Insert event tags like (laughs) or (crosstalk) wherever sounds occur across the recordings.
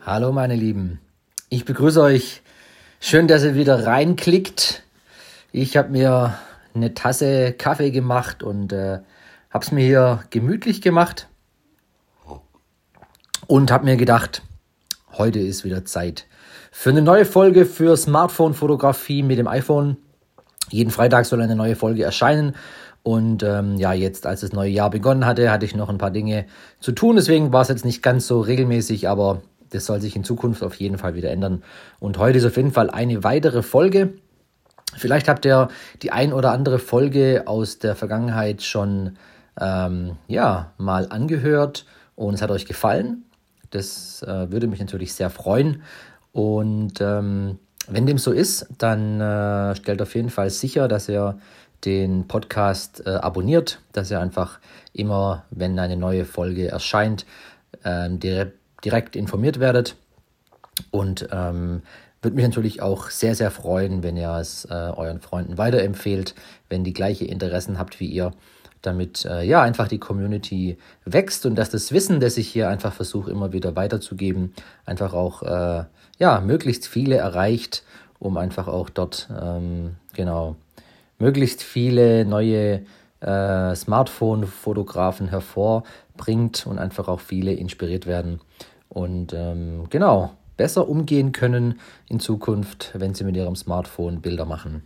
Hallo meine Lieben, ich begrüße euch. Schön, dass ihr wieder reinklickt. Ich habe mir eine Tasse Kaffee gemacht und äh, habe es mir hier gemütlich gemacht und habe mir gedacht, heute ist wieder Zeit für eine neue Folge für Smartphone-Fotografie mit dem iPhone. Jeden Freitag soll eine neue Folge erscheinen. Und ähm, ja, jetzt, als das neue Jahr begonnen hatte, hatte ich noch ein paar Dinge zu tun. Deswegen war es jetzt nicht ganz so regelmäßig, aber das soll sich in Zukunft auf jeden Fall wieder ändern. Und heute ist auf jeden Fall eine weitere Folge. Vielleicht habt ihr die ein oder andere Folge aus der Vergangenheit schon ähm, ja, mal angehört und es hat euch gefallen. Das äh, würde mich natürlich sehr freuen. Und ähm, wenn dem so ist, dann äh, stellt auf jeden Fall sicher, dass ihr den Podcast äh, abonniert, dass ihr einfach immer, wenn eine neue Folge erscheint, äh, direkt direkt informiert werdet. Und ähm, würde mich natürlich auch sehr, sehr freuen, wenn ihr es äh, euren Freunden weiterempfehlt, wenn die gleiche Interessen habt wie ihr, damit äh, ja einfach die Community wächst und dass das Wissen, das ich hier einfach versuche immer wieder weiterzugeben, einfach auch äh, ja möglichst viele erreicht, um einfach auch dort ähm, genau möglichst viele neue äh, Smartphone-Fotografen hervorbringt und einfach auch viele inspiriert werden und ähm, genau, besser umgehen können in Zukunft, wenn sie mit ihrem Smartphone Bilder machen.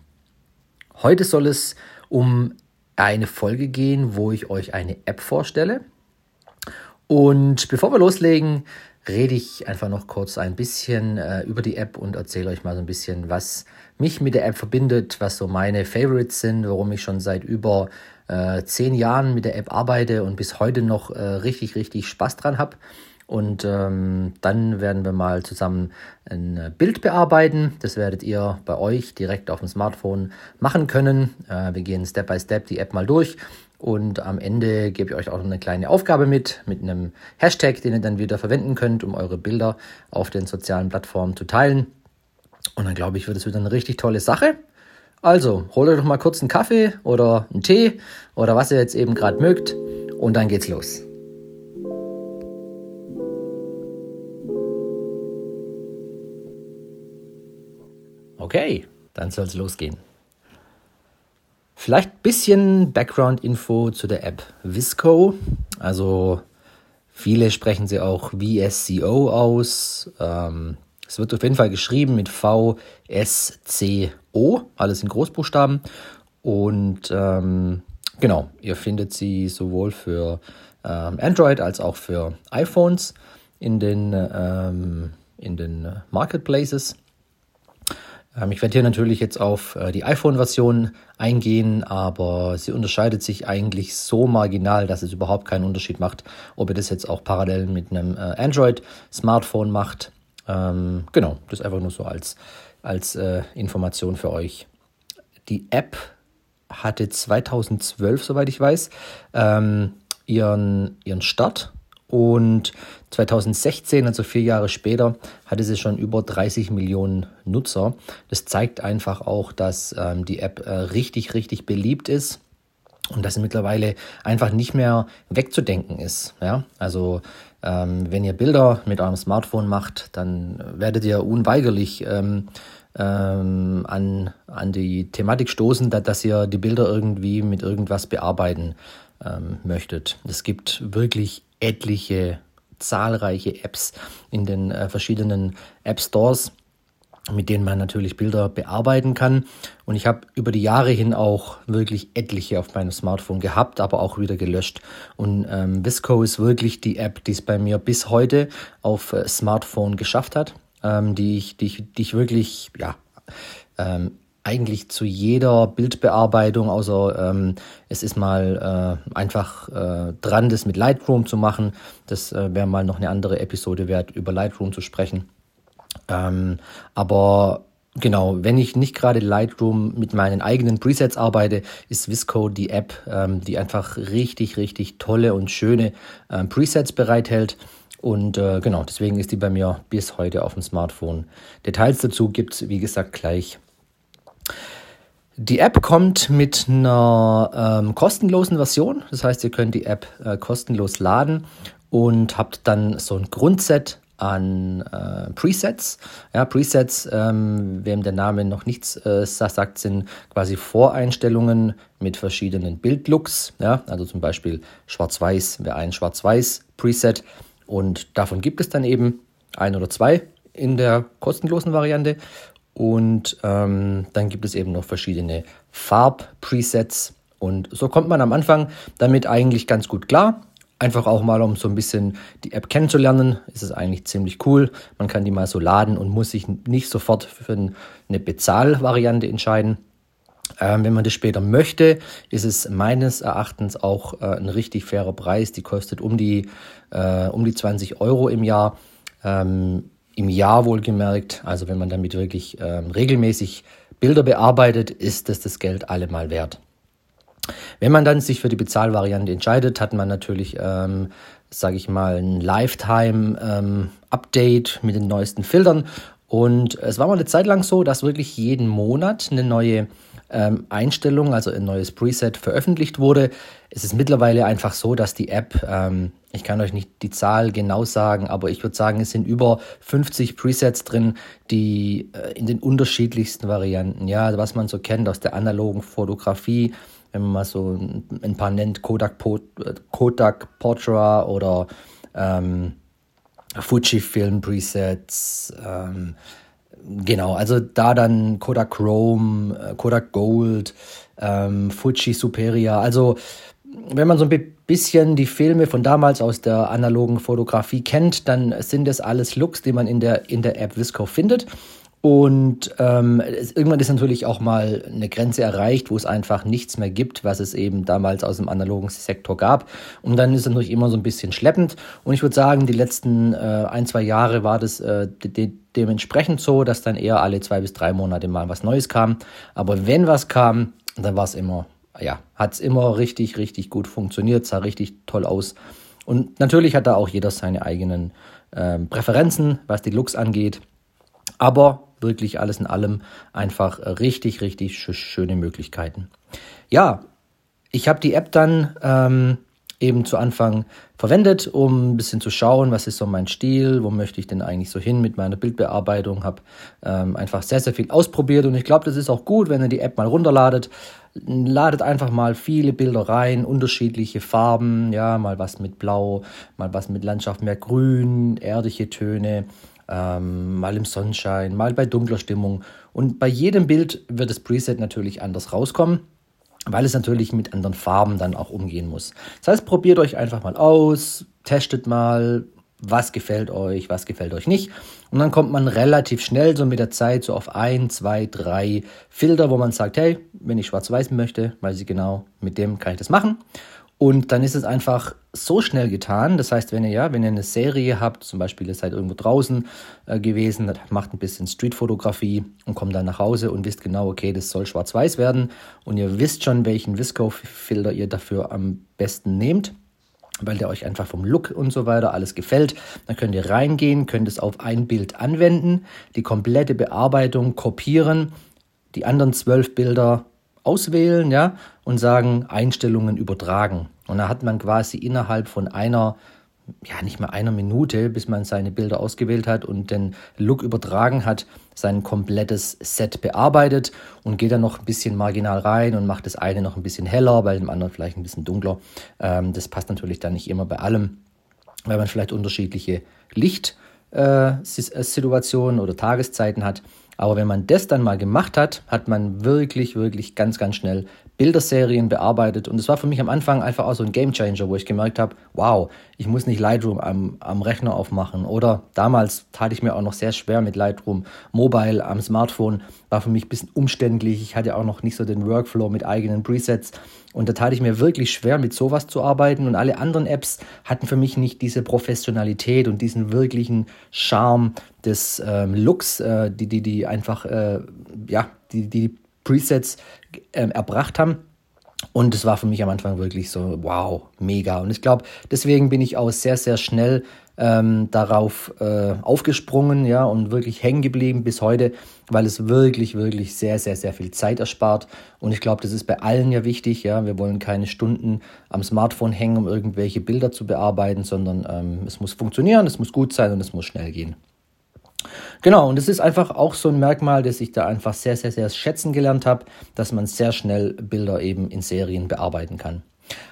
Heute soll es um eine Folge gehen, wo ich euch eine App vorstelle. Und bevor wir loslegen, rede ich einfach noch kurz ein bisschen äh, über die App und erzähle euch mal so ein bisschen, was mich mit der App verbindet, was so meine Favorites sind, warum ich schon seit über äh, zehn Jahren mit der App arbeite und bis heute noch äh, richtig, richtig Spaß dran habe. Und ähm, dann werden wir mal zusammen ein Bild bearbeiten. Das werdet ihr bei euch direkt auf dem Smartphone machen können. Äh, wir gehen Step by Step die App mal durch. Und am Ende gebe ich euch auch noch eine kleine Aufgabe mit, mit einem Hashtag, den ihr dann wieder verwenden könnt, um eure Bilder auf den sozialen Plattformen zu teilen. Und dann glaube ich, wird es wieder eine richtig tolle Sache. Also, holt euch doch mal kurz einen Kaffee oder einen Tee oder was ihr jetzt eben gerade mögt. Und dann geht's los. Okay, dann soll es losgehen. Vielleicht ein bisschen Background-Info zu der App Visco. Also viele sprechen sie auch VSCO aus. Ähm, es wird auf jeden Fall geschrieben mit V-S-C-O, alles in Großbuchstaben. Und ähm, genau, ihr findet sie sowohl für ähm, Android als auch für iPhones in den, ähm, in den Marketplaces. Ähm, ich werde hier natürlich jetzt auf äh, die iPhone-Version eingehen, aber sie unterscheidet sich eigentlich so marginal, dass es überhaupt keinen Unterschied macht, ob ihr das jetzt auch parallel mit einem äh, Android-Smartphone macht. Ähm, genau, das einfach nur so als, als äh, Information für euch. Die App hatte 2012, soweit ich weiß, ähm, ihren, ihren Start und 2016, also vier Jahre später, hatte sie schon über 30 Millionen Nutzer. Das zeigt einfach auch, dass ähm, die App äh, richtig, richtig beliebt ist und dass sie mittlerweile einfach nicht mehr wegzudenken ist. Ja? Also ähm, wenn ihr Bilder mit eurem Smartphone macht, dann werdet ihr unweigerlich ähm, ähm, an, an die Thematik stoßen, dass, dass ihr die Bilder irgendwie mit irgendwas bearbeiten ähm, möchtet. Es gibt wirklich etliche, zahlreiche Apps in den äh, verschiedenen App Stores, mit denen man natürlich Bilder bearbeiten kann. Und ich habe über die Jahre hin auch wirklich etliche auf meinem Smartphone gehabt, aber auch wieder gelöscht. Und ähm, Visco ist wirklich die App, die es bei mir bis heute auf äh, Smartphone geschafft hat, ähm, die, ich, die, ich, die ich wirklich, ja, ähm, eigentlich zu jeder Bildbearbeitung, außer ähm, es ist mal äh, einfach äh, dran, das mit Lightroom zu machen. Das äh, wäre mal noch eine andere Episode wert, über Lightroom zu sprechen. Ähm, aber genau, wenn ich nicht gerade Lightroom mit meinen eigenen Presets arbeite, ist Visco die App, ähm, die einfach richtig, richtig tolle und schöne ähm, Presets bereithält. Und äh, genau, deswegen ist die bei mir bis heute auf dem Smartphone. Details dazu gibt es, wie gesagt, gleich Die App kommt mit einer ähm, kostenlosen Version. Das heißt, ihr könnt die App äh, kostenlos laden und habt dann so ein Grundset an äh, Presets. Ja, Presets, ähm, wem der Name noch nichts äh, sagt, sind quasi Voreinstellungen mit verschiedenen Bildlooks. Ja, also zum Beispiel Schwarz-Weiß wäre ein Schwarz-Weiß-Preset und davon gibt es dann eben ein oder zwei in der kostenlosen Variante und ähm, dann gibt es eben noch verschiedene Farb-Presets. Und so kommt man am Anfang damit eigentlich ganz gut klar. Einfach auch mal, um so ein bisschen die App kennenzulernen, ist es eigentlich ziemlich cool. Man kann die mal so laden und muss sich nicht sofort für eine Bezahlvariante entscheiden. Ähm, wenn man das später möchte, ist es meines Erachtens auch äh, ein richtig fairer Preis. Die kostet um die, äh, um die 20 Euro im Jahr. Ähm, im Jahr wohlgemerkt. Also wenn man damit wirklich ähm, regelmäßig Bilder bearbeitet, ist das das Geld allemal wert. Wenn man dann sich für die Bezahlvariante entscheidet, hat man natürlich, ähm, sage ich mal, ein Lifetime-Update ähm, mit den neuesten Filtern. Und es war mal eine Zeit lang so, dass wirklich jeden Monat eine neue ähm, Einstellung, also ein neues Preset veröffentlicht wurde. Es ist mittlerweile einfach so, dass die App, ähm, ich kann euch nicht die Zahl genau sagen, aber ich würde sagen, es sind über 50 Presets drin, die äh, in den unterschiedlichsten Varianten, ja, was man so kennt aus der analogen Fotografie, wenn man mal so ein paar nennt, Kodak, Kodak Portra oder ähm, Fujifilm Presets, ähm, Genau, also da dann Kodak Chrome, äh, Kodak Gold, ähm, Fuji Superia. Also wenn man so ein bisschen die Filme von damals aus der analogen Fotografie kennt, dann sind das alles Looks, die man in der, in der App Visco findet. Und ähm, irgendwann ist natürlich auch mal eine Grenze erreicht, wo es einfach nichts mehr gibt, was es eben damals aus dem analogen Sektor gab. Und dann ist es natürlich immer so ein bisschen schleppend. Und ich würde sagen, die letzten äh, ein, zwei Jahre war das äh, de dementsprechend so, dass dann eher alle zwei bis drei Monate mal was Neues kam. Aber wenn was kam, dann war es immer, ja, hat es immer richtig, richtig gut funktioniert, sah richtig toll aus. Und natürlich hat da auch jeder seine eigenen äh, Präferenzen, was die Looks angeht. Aber wirklich alles in allem einfach richtig, richtig schöne Möglichkeiten. Ja, ich habe die App dann ähm, eben zu Anfang verwendet, um ein bisschen zu schauen, was ist so mein Stil, wo möchte ich denn eigentlich so hin mit meiner Bildbearbeitung. Habe ähm, einfach sehr, sehr viel ausprobiert und ich glaube, das ist auch gut, wenn ihr die App mal runterladet. Ladet einfach mal viele Bilder rein, unterschiedliche Farben, ja, mal was mit Blau, mal was mit Landschaft mehr Grün, erdliche Töne ähm, mal im Sonnenschein, mal bei dunkler Stimmung. Und bei jedem Bild wird das Preset natürlich anders rauskommen, weil es natürlich mit anderen Farben dann auch umgehen muss. Das heißt, probiert euch einfach mal aus, testet mal, was gefällt euch, was gefällt euch nicht. Und dann kommt man relativ schnell so mit der Zeit so auf ein, zwei, drei Filter, wo man sagt, hey, wenn ich schwarz-weiß möchte, weiß ich genau, mit dem kann ich das machen. Und dann ist es einfach so schnell getan. Das heißt, wenn ihr ja, wenn ihr eine Serie habt, zum Beispiel ihr seid irgendwo draußen äh, gewesen, macht ein bisschen Streetfotografie und kommt dann nach Hause und wisst genau, okay, das soll schwarz-weiß werden und ihr wisst schon, welchen Visco-Filter ihr dafür am besten nehmt weil der euch einfach vom Look und so weiter alles gefällt. Dann könnt ihr reingehen, könnt es auf ein Bild anwenden, die komplette Bearbeitung kopieren, die anderen zwölf Bilder auswählen, ja, und sagen Einstellungen übertragen. Und da hat man quasi innerhalb von einer, ja, nicht mal einer Minute, bis man seine Bilder ausgewählt hat und den Look übertragen hat, sein komplettes Set bearbeitet und geht dann noch ein bisschen marginal rein und macht das eine noch ein bisschen heller, bei dem anderen vielleicht ein bisschen dunkler. Ähm, das passt natürlich dann nicht immer bei allem, weil man vielleicht unterschiedliche Lichtsituationen äh, oder Tageszeiten hat. Aber wenn man das dann mal gemacht hat, hat man wirklich, wirklich ganz, ganz schnell Bilderserien bearbeitet. Und es war für mich am Anfang einfach auch so ein Gamechanger, wo ich gemerkt habe, wow, ich muss nicht Lightroom am, am Rechner aufmachen. Oder damals tat ich mir auch noch sehr schwer mit Lightroom Mobile am Smartphone. War für mich ein bisschen umständlich. Ich hatte auch noch nicht so den Workflow mit eigenen Presets. Und da tat ich mir wirklich schwer, mit sowas zu arbeiten. Und alle anderen Apps hatten für mich nicht diese Professionalität und diesen wirklichen Charme des ähm, Looks, äh, die, die, die einfach, äh, ja, die, die Presets äh, erbracht haben. Und es war für mich am Anfang wirklich so, wow, mega. Und ich glaube, deswegen bin ich auch sehr, sehr schnell ähm, darauf äh, aufgesprungen, ja, und wirklich hängen geblieben bis heute, weil es wirklich, wirklich sehr, sehr, sehr viel Zeit erspart. Und ich glaube, das ist bei allen ja wichtig, ja. Wir wollen keine Stunden am Smartphone hängen, um irgendwelche Bilder zu bearbeiten, sondern ähm, es muss funktionieren, es muss gut sein und es muss schnell gehen. Genau, und es ist einfach auch so ein Merkmal, das ich da einfach sehr, sehr, sehr schätzen gelernt habe, dass man sehr schnell Bilder eben in Serien bearbeiten kann.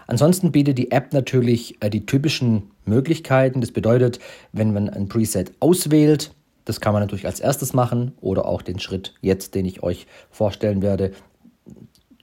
Ansonsten bietet die App natürlich äh, die typischen Möglichkeiten. Das bedeutet, wenn man ein Preset auswählt, das kann man natürlich als erstes machen oder auch den Schritt jetzt, den ich euch vorstellen werde,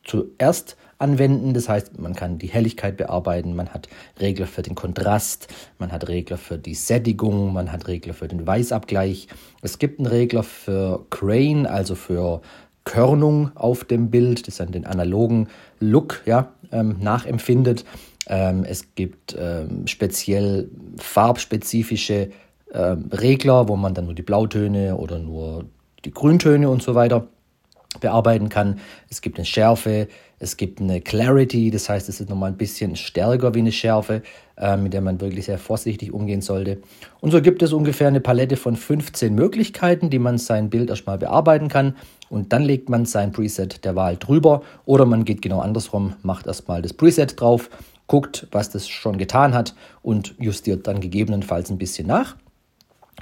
zuerst anwenden. Das heißt, man kann die Helligkeit bearbeiten, man hat Regler für den Kontrast, man hat Regler für die Sättigung, man hat Regler für den Weißabgleich. Es gibt einen Regler für Crane, also für Körnung auf dem Bild, das dann den analogen Look ja, ähm, nachempfindet. Ähm, es gibt ähm, speziell farbspezifische ähm, Regler, wo man dann nur die Blautöne oder nur die Grüntöne und so weiter bearbeiten kann. Es gibt eine Schärfe, es gibt eine Clarity, das heißt, es ist nochmal ein bisschen stärker wie eine Schärfe, äh, mit der man wirklich sehr vorsichtig umgehen sollte. Und so gibt es ungefähr eine Palette von 15 Möglichkeiten, die man sein Bild erstmal bearbeiten kann. Und dann legt man sein Preset der Wahl drüber oder man geht genau andersrum, macht erstmal das Preset drauf, guckt, was das schon getan hat und justiert dann gegebenenfalls ein bisschen nach.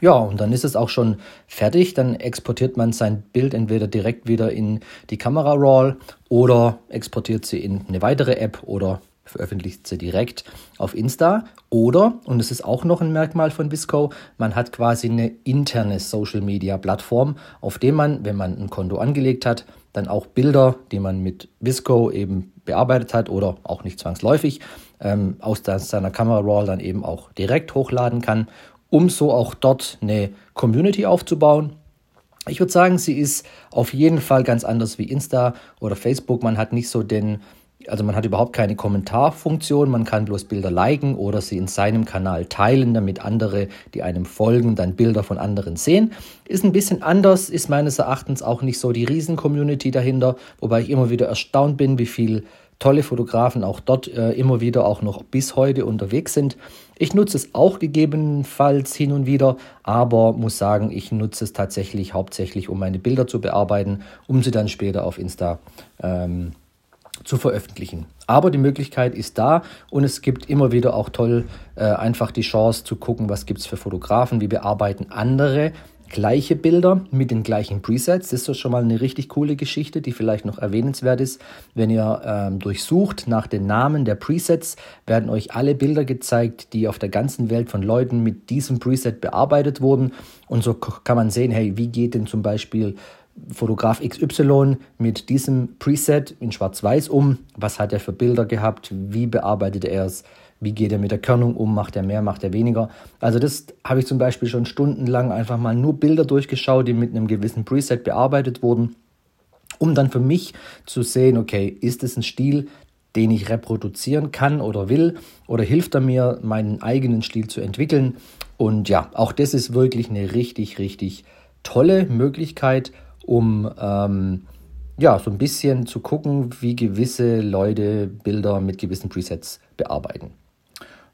Ja, und dann ist es auch schon fertig. Dann exportiert man sein Bild entweder direkt wieder in die Kamera RAW oder exportiert sie in eine weitere App oder veröffentlicht sie direkt auf Insta. Oder, und es ist auch noch ein Merkmal von Visco, man hat quasi eine interne Social Media Plattform, auf der man, wenn man ein Konto angelegt hat, dann auch Bilder, die man mit Visco eben bearbeitet hat oder auch nicht zwangsläufig, ähm, aus seiner Kamera RAW dann eben auch direkt hochladen kann um so auch dort eine Community aufzubauen. Ich würde sagen, sie ist auf jeden Fall ganz anders wie Insta oder Facebook. Man hat nicht so den, also man hat überhaupt keine Kommentarfunktion, man kann bloß Bilder liken oder sie in seinem Kanal teilen, damit andere, die einem folgen, dann Bilder von anderen sehen. Ist ein bisschen anders, ist meines Erachtens auch nicht so die Riesen-Community dahinter, wobei ich immer wieder erstaunt bin, wie viel tolle Fotografen auch dort äh, immer wieder auch noch bis heute unterwegs sind. Ich nutze es auch gegebenenfalls hin und wieder, aber muss sagen, ich nutze es tatsächlich hauptsächlich, um meine Bilder zu bearbeiten, um sie dann später auf Insta ähm, zu veröffentlichen. Aber die Möglichkeit ist da und es gibt immer wieder auch toll äh, einfach die Chance zu gucken, was gibt es für Fotografen, wie bearbeiten andere gleiche Bilder mit den gleichen Presets. Das ist schon mal eine richtig coole Geschichte, die vielleicht noch erwähnenswert ist. Wenn ihr ähm, durchsucht nach den Namen der Presets, werden euch alle Bilder gezeigt, die auf der ganzen Welt von Leuten mit diesem Preset bearbeitet wurden. Und so kann man sehen, hey, wie geht denn zum Beispiel Fotograf XY mit diesem Preset in Schwarz-Weiß um? Was hat er für Bilder gehabt? Wie bearbeitet er es? Wie geht er mit der Körnung um? Macht er mehr, macht er weniger? Also das habe ich zum Beispiel schon stundenlang einfach mal nur Bilder durchgeschaut, die mit einem gewissen Preset bearbeitet wurden, um dann für mich zu sehen, okay, ist es ein Stil, den ich reproduzieren kann oder will oder hilft er mir, meinen eigenen Stil zu entwickeln? Und ja, auch das ist wirklich eine richtig, richtig tolle Möglichkeit, um ähm, ja, so ein bisschen zu gucken, wie gewisse Leute Bilder mit gewissen Presets bearbeiten.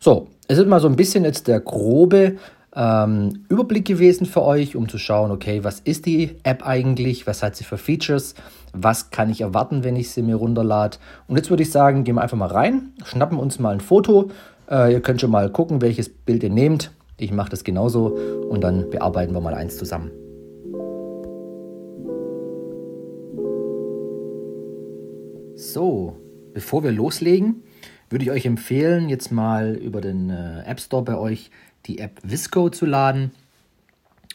So, es ist mal so ein bisschen jetzt der grobe ähm, Überblick gewesen für euch, um zu schauen, okay, was ist die App eigentlich, was hat sie für Features, was kann ich erwarten, wenn ich sie mir runterlade. Und jetzt würde ich sagen, gehen wir einfach mal rein, schnappen uns mal ein Foto. Äh, ihr könnt schon mal gucken, welches Bild ihr nehmt. Ich mache das genauso und dann bearbeiten wir mal eins zusammen. So, bevor wir loslegen, würde ich euch empfehlen, jetzt mal über den äh, App Store bei euch die App Visco zu laden.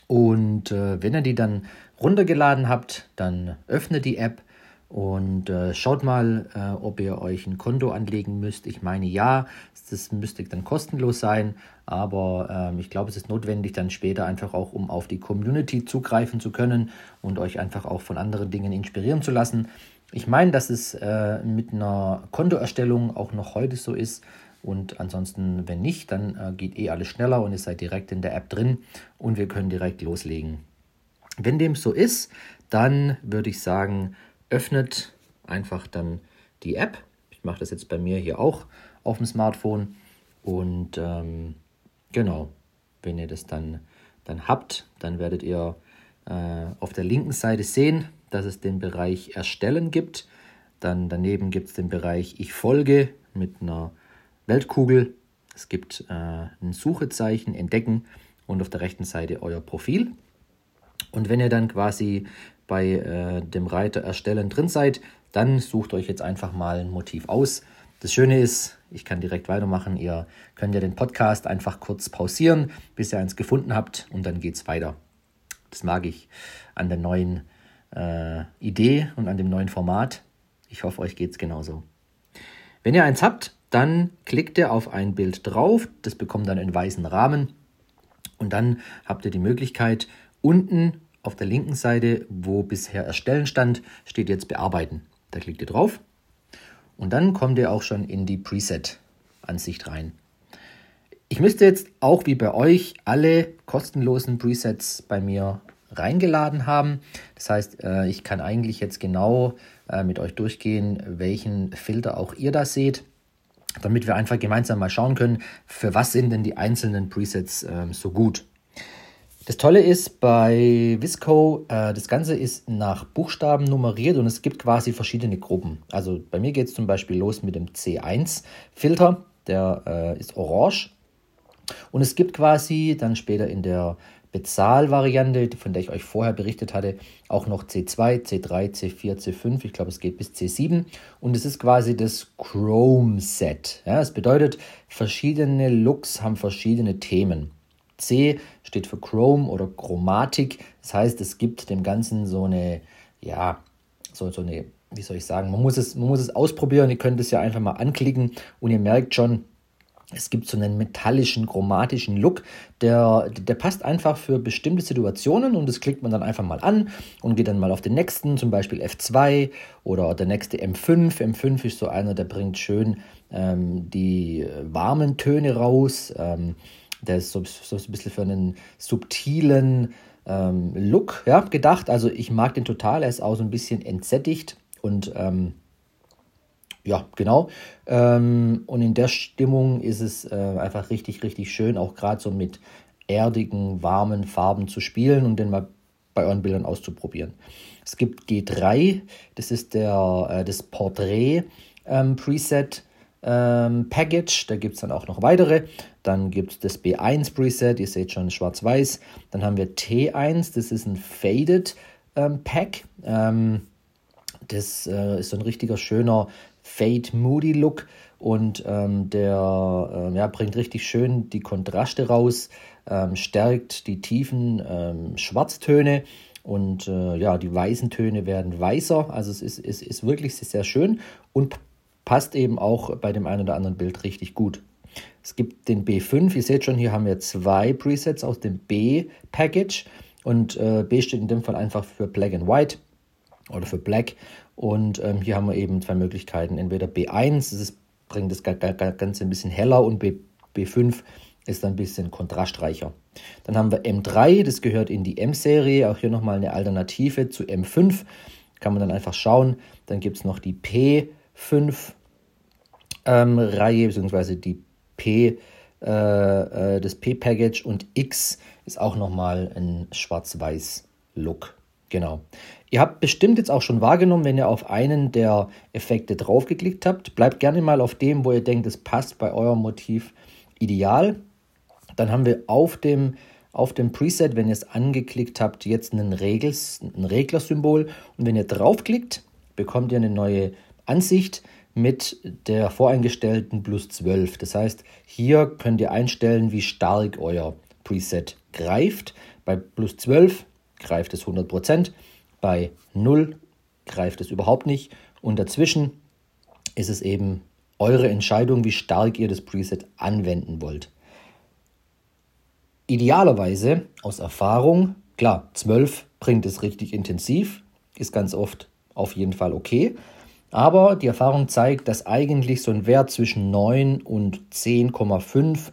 Und äh, wenn ihr die dann runtergeladen habt, dann öffnet die App und äh, schaut mal, äh, ob ihr euch ein Konto anlegen müsst. Ich meine ja, das müsste dann kostenlos sein, aber ähm, ich glaube, es ist notwendig dann später einfach auch, um auf die Community zugreifen zu können und euch einfach auch von anderen Dingen inspirieren zu lassen. Ich meine, dass es äh, mit einer Kontoerstellung auch noch heute so ist. Und ansonsten, wenn nicht, dann äh, geht eh alles schneller und ihr seid direkt in der App drin und wir können direkt loslegen. Wenn dem so ist, dann würde ich sagen, öffnet einfach dann die App. Ich mache das jetzt bei mir hier auch auf dem Smartphone. Und ähm, genau, wenn ihr das dann, dann habt, dann werdet ihr äh, auf der linken Seite sehen, dass es den Bereich Erstellen gibt. Dann daneben gibt es den Bereich Ich folge mit einer Weltkugel. Es gibt äh, ein Suchezeichen, Entdecken und auf der rechten Seite euer Profil. Und wenn ihr dann quasi bei äh, dem Reiter Erstellen drin seid, dann sucht euch jetzt einfach mal ein Motiv aus. Das Schöne ist, ich kann direkt weitermachen. Ihr könnt ja den Podcast einfach kurz pausieren, bis ihr eins gefunden habt und dann geht es weiter. Das mag ich an der neuen äh, Idee und an dem neuen Format. Ich hoffe, euch geht es genauso. Wenn ihr eins habt, dann klickt ihr auf ein Bild drauf. Das bekommt dann einen weißen Rahmen. Und dann habt ihr die Möglichkeit, unten auf der linken Seite, wo bisher Erstellen stand, steht jetzt Bearbeiten. Da klickt ihr drauf und dann kommt ihr auch schon in die Preset-Ansicht rein. Ich müsste jetzt auch wie bei euch alle kostenlosen Presets bei mir reingeladen haben. Das heißt, äh, ich kann eigentlich jetzt genau äh, mit euch durchgehen, welchen Filter auch ihr da seht, damit wir einfach gemeinsam mal schauen können, für was sind denn die einzelnen Presets ähm, so gut. Das Tolle ist bei Visco, äh, das Ganze ist nach Buchstaben nummeriert und es gibt quasi verschiedene Gruppen. Also bei mir geht es zum Beispiel los mit dem C1-Filter, der äh, ist orange und es gibt quasi dann später in der Bezahlvariante, von der ich euch vorher berichtet hatte, auch noch C2, C3, C4, C5. Ich glaube, es geht bis C7. Und es ist quasi das Chrome-Set. Ja, das bedeutet, verschiedene Looks haben verschiedene Themen. C steht für Chrome oder Chromatik. Das heißt, es gibt dem Ganzen so eine, ja, so, so eine, wie soll ich sagen, man muss, es, man muss es ausprobieren. Ihr könnt es ja einfach mal anklicken und ihr merkt schon, es gibt so einen metallischen, chromatischen Look, der, der passt einfach für bestimmte Situationen und das klickt man dann einfach mal an und geht dann mal auf den nächsten, zum Beispiel F2 oder der nächste M5. M5 ist so einer, der bringt schön ähm, die warmen Töne raus. Ähm, der ist so, so ein bisschen für einen subtilen ähm, Look ja, gedacht. Also ich mag den total, er ist auch so ein bisschen entsättigt und ähm, ja, genau. Ähm, und in der Stimmung ist es äh, einfach richtig, richtig schön, auch gerade so mit erdigen, warmen Farben zu spielen und den mal bei euren Bildern auszuprobieren. Es gibt G3, das ist der, äh, das Portrait ähm, Preset ähm, Package, da gibt es dann auch noch weitere. Dann gibt es das B1 Preset, ihr seht schon schwarz-weiß. Dann haben wir T1, das ist ein Faded ähm, Pack. Ähm, das äh, ist so ein richtiger schöner Fade Moody Look. Und ähm, der äh, ja, bringt richtig schön die Kontraste raus, ähm, stärkt die tiefen ähm, Schwarztöne. Und äh, ja, die weißen Töne werden weißer. Also es ist, ist, ist wirklich sehr schön und passt eben auch bei dem einen oder anderen Bild richtig gut. Es gibt den B5, ihr seht schon, hier haben wir zwei Presets aus dem B-Package. Und äh, B steht in dem Fall einfach für Black and White oder für Black und ähm, hier haben wir eben zwei Möglichkeiten. Entweder B1, das ist, bringt das Ganze ein bisschen heller und B, B5 ist ein bisschen kontrastreicher. Dann haben wir M3, das gehört in die M-Serie, auch hier nochmal eine Alternative zu M5. Kann man dann einfach schauen. Dann gibt es noch die P5 ähm, beziehungsweise die P, äh, äh, das P-Package und X ist auch nochmal ein Schwarz-Weiß-Look. Genau. Ihr habt bestimmt jetzt auch schon wahrgenommen, wenn ihr auf einen der Effekte draufgeklickt habt. Bleibt gerne mal auf dem, wo ihr denkt, es passt bei eurem Motiv ideal. Dann haben wir auf dem, auf dem Preset, wenn ihr es angeklickt habt, jetzt einen, Regels, ein Reglersymbol. Und wenn ihr draufklickt, bekommt ihr eine neue Ansicht mit der voreingestellten plus 12. Das heißt, hier könnt ihr einstellen, wie stark euer Preset greift. Bei plus 12 greift es 100%. Bei 0 greift es überhaupt nicht. Und dazwischen ist es eben eure Entscheidung, wie stark ihr das Preset anwenden wollt. Idealerweise aus Erfahrung, klar, 12 bringt es richtig intensiv, ist ganz oft auf jeden Fall okay. Aber die Erfahrung zeigt, dass eigentlich so ein Wert zwischen 9 und 10,5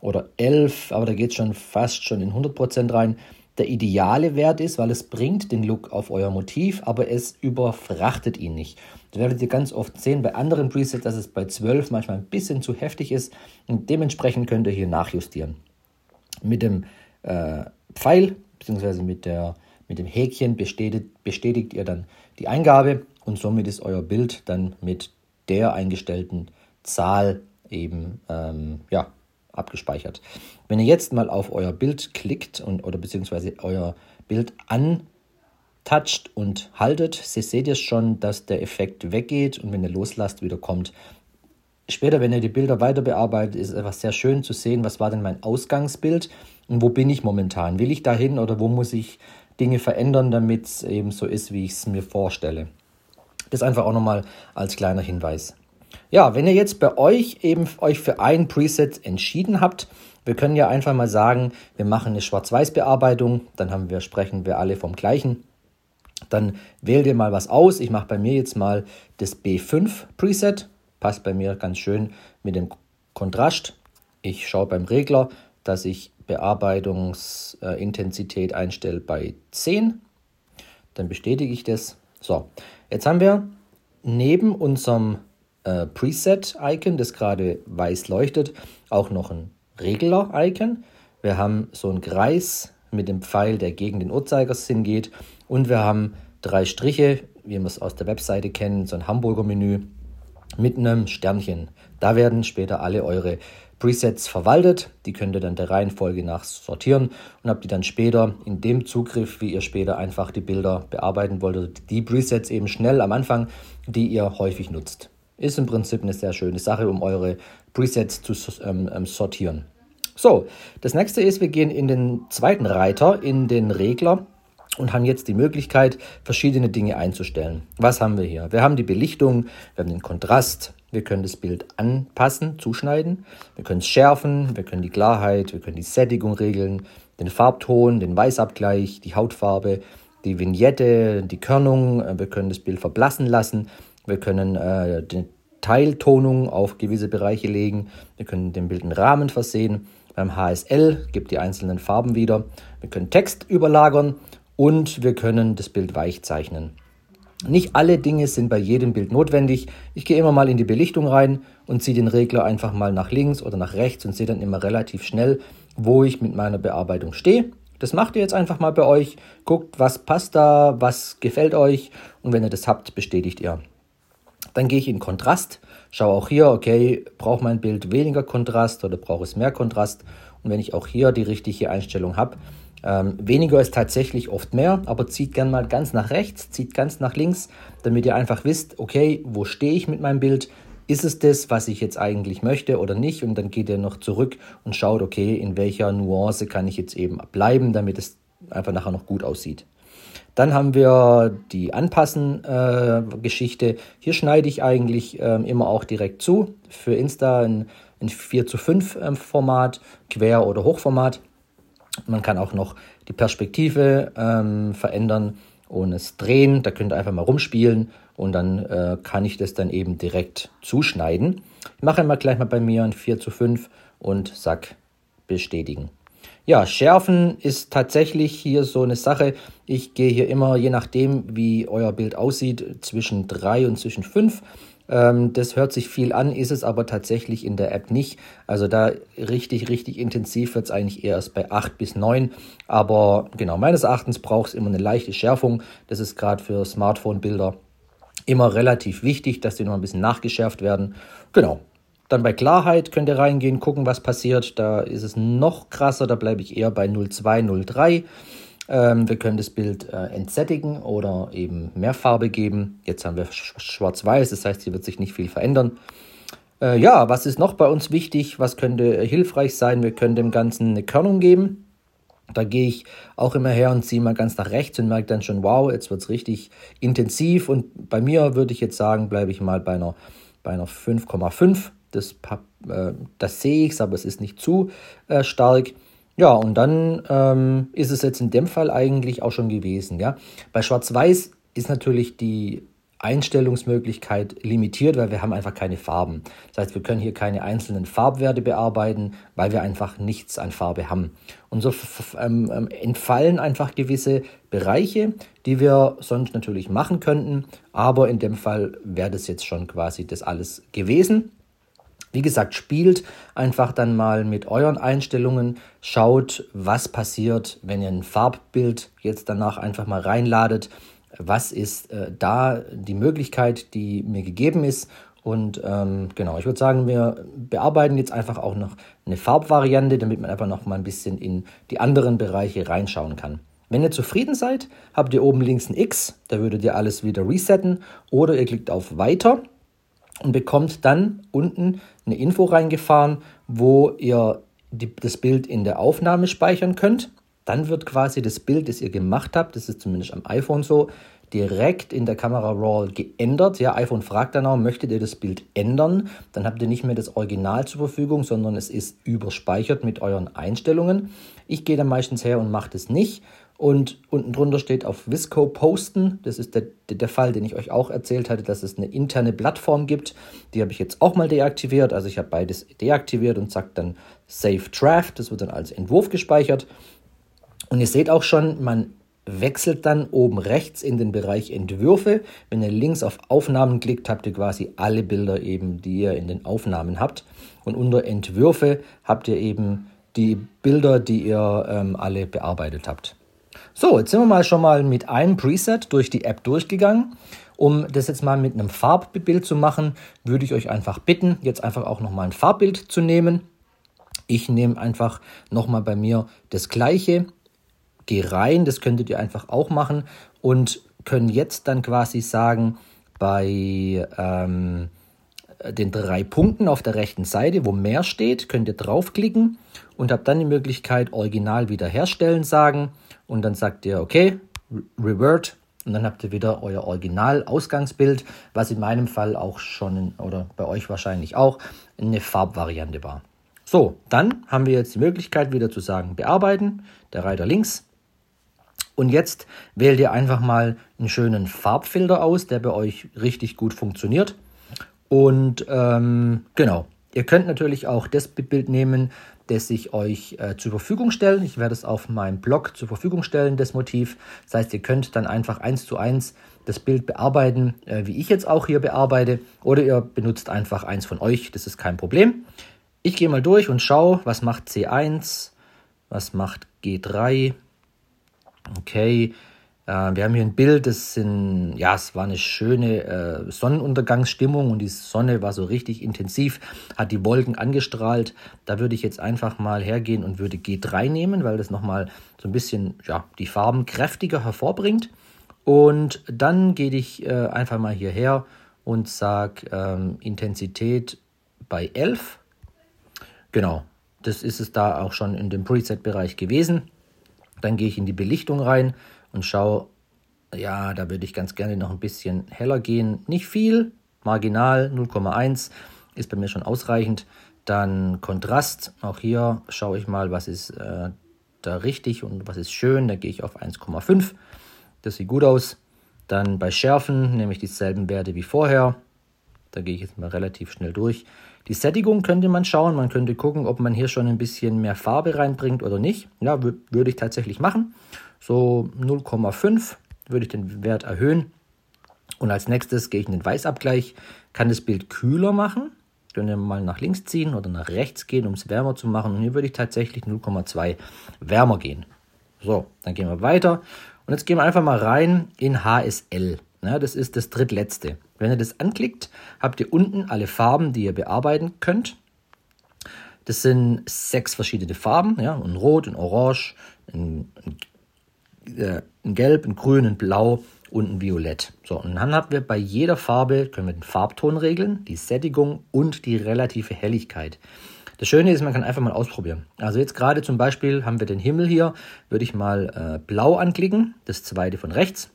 oder 11, aber da geht es schon fast schon in 100% rein, der ideale Wert ist, weil es bringt den Look auf euer Motiv, aber es überfrachtet ihn nicht. Das werdet ihr ganz oft sehen bei anderen Presets, dass es bei 12 manchmal ein bisschen zu heftig ist und dementsprechend könnt ihr hier nachjustieren. Mit dem äh, Pfeil bzw. Mit, mit dem Häkchen bestätigt, bestätigt ihr dann die Eingabe und somit ist euer Bild dann mit der eingestellten Zahl eben ähm, ja, abgespeichert. Wenn ihr jetzt mal auf euer Bild klickt und, oder beziehungsweise euer Bild antoucht und haltet, seht ihr schon, dass der Effekt weggeht und wenn ihr loslasst, wieder kommt. Später, wenn ihr die Bilder weiter bearbeitet, ist es einfach sehr schön zu sehen, was war denn mein Ausgangsbild und wo bin ich momentan. Will ich dahin oder wo muss ich Dinge verändern, damit es eben so ist, wie ich es mir vorstelle. Das einfach auch nochmal als kleiner Hinweis. Ja, wenn ihr jetzt bei euch eben euch für ein Preset entschieden habt, wir können ja einfach mal sagen, wir machen eine Schwarz-Weiß-Bearbeitung, dann haben wir, sprechen wir alle vom gleichen. Dann wählt ihr mal was aus. Ich mache bei mir jetzt mal das B5 Preset. Passt bei mir ganz schön mit dem Kontrast. Ich schaue beim Regler, dass ich Bearbeitungsintensität einstelle bei 10. Dann bestätige ich das. So, jetzt haben wir neben unserem äh, Preset-Icon, das gerade weiß leuchtet, auch noch ein Regler-Icon. Wir haben so einen Kreis mit dem Pfeil, der gegen den Uhrzeigersinn geht. Und wir haben drei Striche, wie wir es aus der Webseite kennen, so ein Hamburger-Menü mit einem Sternchen. Da werden später alle eure Presets verwaltet. Die könnt ihr dann der Reihenfolge nach sortieren und habt die dann später in dem Zugriff, wie ihr später einfach die Bilder bearbeiten wollt, oder die Presets eben schnell am Anfang, die ihr häufig nutzt. Ist im Prinzip eine sehr schöne Sache, um eure Presets zu ähm, ähm, sortieren. So, das nächste ist, wir gehen in den zweiten Reiter, in den Regler und haben jetzt die Möglichkeit, verschiedene Dinge einzustellen. Was haben wir hier? Wir haben die Belichtung, wir haben den Kontrast, wir können das Bild anpassen, zuschneiden, wir können es schärfen, wir können die Klarheit, wir können die Sättigung regeln, den Farbton, den Weißabgleich, die Hautfarbe, die Vignette, die Körnung, wir können das Bild verblassen lassen, wir können äh, die Teiltonung auf gewisse Bereiche legen. Wir können den Bild einen Rahmen versehen. Beim HSL gibt die einzelnen Farben wieder. Wir können Text überlagern und wir können das Bild weich zeichnen. Nicht alle Dinge sind bei jedem Bild notwendig. Ich gehe immer mal in die Belichtung rein und ziehe den Regler einfach mal nach links oder nach rechts und sehe dann immer relativ schnell, wo ich mit meiner Bearbeitung stehe. Das macht ihr jetzt einfach mal bei euch. Guckt, was passt da, was gefällt euch und wenn ihr das habt, bestätigt ihr. Dann gehe ich in Kontrast, schaue auch hier, okay, braucht mein Bild weniger Kontrast oder braucht es mehr Kontrast? Und wenn ich auch hier die richtige Einstellung habe, ähm, weniger ist tatsächlich oft mehr, aber zieht gerne mal ganz nach rechts, zieht ganz nach links, damit ihr einfach wisst, okay, wo stehe ich mit meinem Bild? Ist es das, was ich jetzt eigentlich möchte oder nicht? Und dann geht ihr noch zurück und schaut, okay, in welcher Nuance kann ich jetzt eben bleiben, damit es einfach nachher noch gut aussieht. Dann haben wir die Anpassen-Geschichte. Hier schneide ich eigentlich äh, immer auch direkt zu. Für Insta ein, ein 4 zu 5 äh, Format, Quer- oder Hochformat. Man kann auch noch die Perspektive ähm, verändern und es drehen. Da könnt ihr einfach mal rumspielen und dann äh, kann ich das dann eben direkt zuschneiden. Ich mache mal gleich mal bei mir ein 4 zu 5 und sag bestätigen. Ja, Schärfen ist tatsächlich hier so eine Sache. Ich gehe hier immer, je nachdem, wie euer Bild aussieht, zwischen 3 und zwischen 5. Ähm, das hört sich viel an, ist es aber tatsächlich in der App nicht. Also da richtig, richtig intensiv wird es eigentlich erst bei 8 bis 9. Aber genau, meines Erachtens braucht es immer eine leichte Schärfung. Das ist gerade für Smartphone-Bilder immer relativ wichtig, dass die noch ein bisschen nachgeschärft werden. Genau, dann bei Klarheit könnt ihr reingehen, gucken, was passiert. Da ist es noch krasser, da bleibe ich eher bei 02, 03. Ähm, wir können das Bild äh, entsättigen oder eben mehr Farbe geben. Jetzt haben wir schwarz-weiß, das heißt, hier wird sich nicht viel verändern. Äh, ja, was ist noch bei uns wichtig? Was könnte hilfreich sein? Wir können dem Ganzen eine Körnung geben. Da gehe ich auch immer her und ziehe mal ganz nach rechts und merke dann schon, wow, jetzt wird es richtig intensiv. Und bei mir würde ich jetzt sagen, bleibe ich mal bei einer, bei einer 5,5 das, äh, das sehe ich, aber es ist nicht zu äh, stark. Ja, und dann ähm, ist es jetzt in dem Fall eigentlich auch schon gewesen. Ja? Bei Schwarz-Weiß ist natürlich die Einstellungsmöglichkeit limitiert, weil wir haben einfach keine Farben. Das heißt, wir können hier keine einzelnen Farbwerte bearbeiten, weil wir einfach nichts an Farbe haben. Und so ähm, ähm, entfallen einfach gewisse Bereiche, die wir sonst natürlich machen könnten, aber in dem Fall wäre das jetzt schon quasi das alles gewesen. Wie gesagt, spielt einfach dann mal mit euren Einstellungen, schaut, was passiert, wenn ihr ein Farbbild jetzt danach einfach mal reinladet. Was ist äh, da die Möglichkeit, die mir gegeben ist? Und ähm, genau, ich würde sagen, wir bearbeiten jetzt einfach auch noch eine Farbvariante, damit man einfach noch mal ein bisschen in die anderen Bereiche reinschauen kann. Wenn ihr zufrieden seid, habt ihr oben links ein X, da würdet ihr alles wieder resetten oder ihr klickt auf Weiter und bekommt dann unten eine Info reingefahren, wo ihr die, das Bild in der Aufnahme speichern könnt. Dann wird quasi das Bild, das ihr gemacht habt, das ist zumindest am iPhone so, direkt in der Kamera Raw geändert. Ja, iPhone fragt dann auch, möchtet ihr das Bild ändern? Dann habt ihr nicht mehr das Original zur Verfügung, sondern es ist überspeichert mit euren Einstellungen. Ich gehe dann meistens her und mache das nicht und unten drunter steht auf Visco posten. Das ist der, der Fall, den ich euch auch erzählt hatte, dass es eine interne Plattform gibt. Die habe ich jetzt auch mal deaktiviert. Also ich habe beides deaktiviert und sagt dann Save Draft. Das wird dann als Entwurf gespeichert. Und ihr seht auch schon, man wechselt dann oben rechts in den Bereich Entwürfe. Wenn ihr links auf Aufnahmen klickt, habt ihr quasi alle Bilder eben, die ihr in den Aufnahmen habt. Und unter Entwürfe habt ihr eben die Bilder, die ihr ähm, alle bearbeitet habt. So, jetzt sind wir mal schon mal mit einem Preset durch die App durchgegangen. Um das jetzt mal mit einem Farbbild zu machen, würde ich euch einfach bitten, jetzt einfach auch nochmal ein Farbbild zu nehmen. Ich nehme einfach nochmal bei mir das gleiche, gehe rein, das könntet ihr einfach auch machen und können jetzt dann quasi sagen, bei ähm, den drei Punkten auf der rechten Seite, wo mehr steht, könnt ihr draufklicken und habt dann die Möglichkeit, Original wiederherstellen sagen und dann sagt ihr, okay, revert und dann habt ihr wieder euer Original-Ausgangsbild, was in meinem Fall auch schon, oder bei euch wahrscheinlich auch, eine Farbvariante war. So, dann haben wir jetzt die Möglichkeit wieder zu sagen, bearbeiten, der Reiter links. Und jetzt wählt ihr einfach mal einen schönen Farbfilter aus, der bei euch richtig gut funktioniert. Und ähm, genau, ihr könnt natürlich auch das Bild nehmen, das ich euch äh, zur Verfügung stelle. Ich werde es auf meinem Blog zur Verfügung stellen, das Motiv. Das heißt, ihr könnt dann einfach eins zu eins das Bild bearbeiten, äh, wie ich jetzt auch hier bearbeite. Oder ihr benutzt einfach eins von euch, das ist kein Problem. Ich gehe mal durch und schaue, was macht C1, was macht G3. Okay, äh, wir haben hier ein Bild, das sind, ja, es war eine schöne äh, Sonnenuntergangsstimmung und die Sonne war so richtig intensiv, hat die Wolken angestrahlt. Da würde ich jetzt einfach mal hergehen und würde G3 nehmen, weil das nochmal so ein bisschen ja, die Farben kräftiger hervorbringt. Und dann gehe ich äh, einfach mal hierher und sage ähm, Intensität bei 11. Genau, das ist es da auch schon in dem Preset-Bereich gewesen. Dann gehe ich in die Belichtung rein und schaue, ja, da würde ich ganz gerne noch ein bisschen heller gehen. Nicht viel, marginal 0,1 ist bei mir schon ausreichend. Dann Kontrast, auch hier schaue ich mal, was ist äh, da richtig und was ist schön. Da gehe ich auf 1,5. Das sieht gut aus. Dann bei Schärfen nehme ich dieselben Werte wie vorher. Da gehe ich jetzt mal relativ schnell durch. Die Sättigung könnte man schauen. Man könnte gucken, ob man hier schon ein bisschen mehr Farbe reinbringt oder nicht. Ja, würde ich tatsächlich machen. So 0,5 würde ich den Wert erhöhen. Und als nächstes gehe ich in den Weißabgleich, kann das Bild kühler machen. Können wir mal nach links ziehen oder nach rechts gehen, um es wärmer zu machen. Und hier würde ich tatsächlich 0,2 wärmer gehen. So, dann gehen wir weiter. Und jetzt gehen wir einfach mal rein in HSL. Ja, das ist das drittletzte. Wenn ihr das anklickt, habt ihr unten alle Farben, die ihr bearbeiten könnt. Das sind sechs verschiedene Farben, ja, ein Rot, ein Orange, ein, ein äh, ein Gelb, ein Grün, ein Blau und ein Violett. So, und dann haben wir bei jeder Farbe, können wir den Farbton regeln, die Sättigung und die relative Helligkeit. Das Schöne ist, man kann einfach mal ausprobieren. Also jetzt gerade zum Beispiel haben wir den Himmel hier, würde ich mal äh, blau anklicken, das zweite von rechts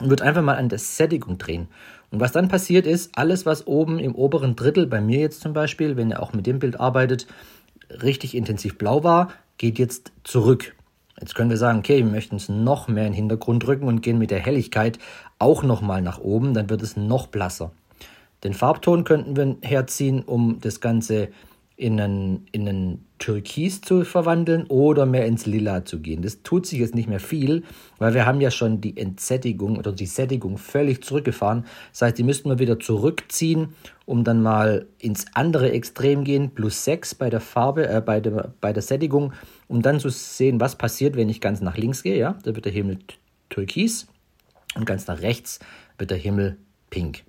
und würde einfach mal an der Sättigung drehen. Und was dann passiert ist, alles was oben im oberen Drittel, bei mir jetzt zum Beispiel, wenn ihr auch mit dem Bild arbeitet, richtig intensiv blau war, geht jetzt zurück. Jetzt können wir sagen, okay, wir möchten es noch mehr in den Hintergrund drücken und gehen mit der Helligkeit auch nochmal nach oben, dann wird es noch blasser. Den Farbton könnten wir herziehen, um das Ganze in einen, in einen Türkis zu verwandeln oder mehr ins Lila zu gehen. Das tut sich jetzt nicht mehr viel, weil wir haben ja schon die Entsättigung oder die Sättigung völlig zurückgefahren. Das heißt, die müssten wir wieder zurückziehen, um dann mal ins andere Extrem gehen, plus 6 bei der Farbe, äh, bei, der, bei der Sättigung, um dann zu sehen, was passiert, wenn ich ganz nach links gehe. Ja? Da wird der Himmel türkis und ganz nach rechts wird der Himmel pink.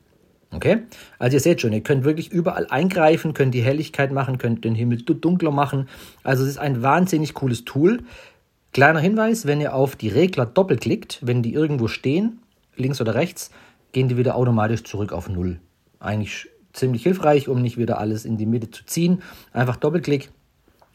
Okay? Also ihr seht schon, ihr könnt wirklich überall eingreifen, könnt die Helligkeit machen, könnt den Himmel dunkler machen. Also es ist ein wahnsinnig cooles Tool. Kleiner Hinweis, wenn ihr auf die Regler doppelklickt, wenn die irgendwo stehen, links oder rechts, gehen die wieder automatisch zurück auf Null. Eigentlich ziemlich hilfreich, um nicht wieder alles in die Mitte zu ziehen. Einfach Doppelklick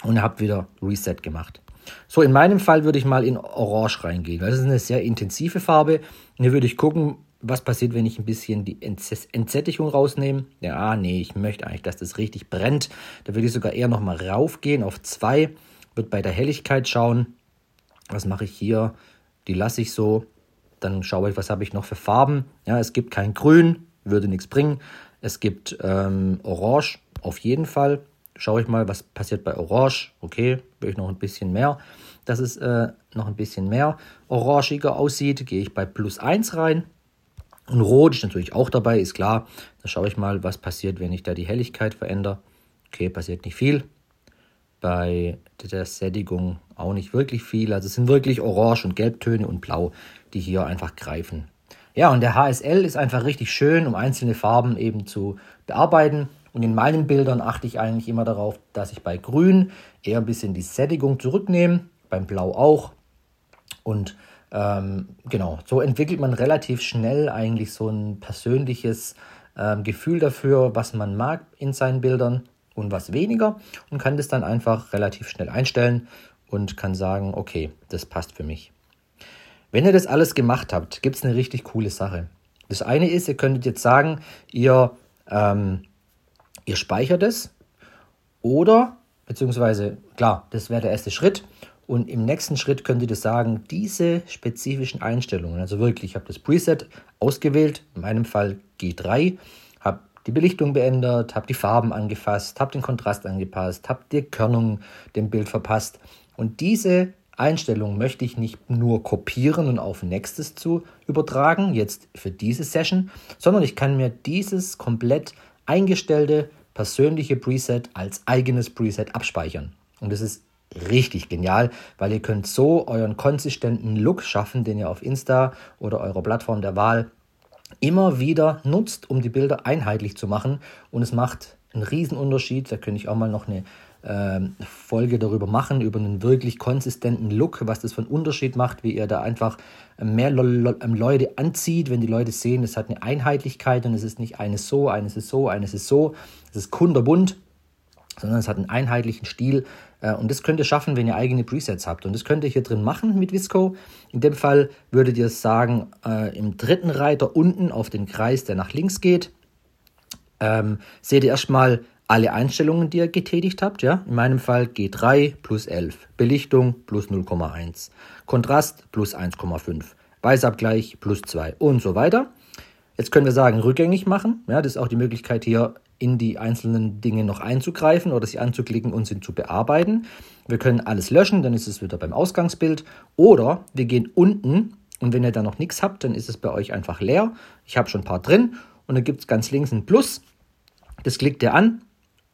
und ihr habt wieder Reset gemacht. So, in meinem Fall würde ich mal in Orange reingehen, weil das ist eine sehr intensive Farbe. Hier würde ich gucken, was passiert, wenn ich ein bisschen die Entsättigung rausnehme? Ja, nee, ich möchte eigentlich, dass das richtig brennt. Da würde ich sogar eher nochmal raufgehen auf 2. Wird bei der Helligkeit schauen. Was mache ich hier? Die lasse ich so. Dann schaue ich, was habe ich noch für Farben. Ja, es gibt kein Grün, würde nichts bringen. Es gibt ähm, Orange, auf jeden Fall. Schaue ich mal, was passiert bei Orange. Okay, will ich noch ein bisschen mehr. Dass es äh, noch ein bisschen mehr orangiger aussieht, gehe ich bei plus 1 rein. Und Rot ist natürlich auch dabei, ist klar. Da schaue ich mal, was passiert, wenn ich da die Helligkeit verändere. Okay, passiert nicht viel. Bei der Sättigung auch nicht wirklich viel. Also es sind wirklich Orange- und Gelbtöne und Blau, die hier einfach greifen. Ja, und der HSL ist einfach richtig schön, um einzelne Farben eben zu bearbeiten. Und in meinen Bildern achte ich eigentlich immer darauf, dass ich bei Grün eher ein bisschen die Sättigung zurücknehme, beim Blau auch. Und ähm, genau, so entwickelt man relativ schnell eigentlich so ein persönliches ähm, Gefühl dafür, was man mag in seinen Bildern und was weniger und kann das dann einfach relativ schnell einstellen und kann sagen, okay, das passt für mich. Wenn ihr das alles gemacht habt, gibt es eine richtig coole Sache. Das eine ist, ihr könntet jetzt sagen, ihr, ähm, ihr speichert es oder, beziehungsweise, klar, das wäre der erste Schritt. Und im nächsten Schritt könnt ihr das sagen, diese spezifischen Einstellungen, also wirklich, ich habe das Preset ausgewählt, in meinem Fall G3, habe die Belichtung beendet, habe die Farben angefasst, habe den Kontrast angepasst, habe die Körnung dem Bild verpasst. Und diese Einstellung möchte ich nicht nur kopieren und auf nächstes zu übertragen, jetzt für diese Session, sondern ich kann mir dieses komplett eingestellte persönliche Preset als eigenes Preset abspeichern. Und das ist richtig genial, weil ihr könnt so euren konsistenten Look schaffen, den ihr auf Insta oder eurer Plattform der Wahl immer wieder nutzt, um die Bilder einheitlich zu machen. Und es macht einen riesen Unterschied. Da könnte ich auch mal noch eine äh, Folge darüber machen, über einen wirklich konsistenten Look, was das für einen Unterschied macht, wie ihr da einfach mehr ähm, Leute anzieht, wenn die Leute sehen, es hat eine Einheitlichkeit und es ist nicht eines so, eines ist so, eines ist so. Es ist kunderbunt sondern es hat einen einheitlichen Stil. Äh, und das könnt ihr schaffen, wenn ihr eigene Presets habt. Und das könnt ihr hier drin machen mit Visco. In dem Fall würdet ihr sagen, äh, im dritten Reiter unten auf den Kreis, der nach links geht, ähm, seht ihr erstmal alle Einstellungen, die ihr getätigt habt. Ja? In meinem Fall G3 plus 11, Belichtung plus 0,1, Kontrast plus 1,5, Weißabgleich plus 2 und so weiter. Jetzt können wir sagen, rückgängig machen. Ja, das ist auch die Möglichkeit hier in die einzelnen Dinge noch einzugreifen oder sie anzuklicken und sie zu bearbeiten. Wir können alles löschen, dann ist es wieder beim Ausgangsbild. Oder wir gehen unten und wenn ihr da noch nichts habt, dann ist es bei euch einfach leer. Ich habe schon ein paar drin und dann gibt es ganz links ein Plus. Das klickt ihr an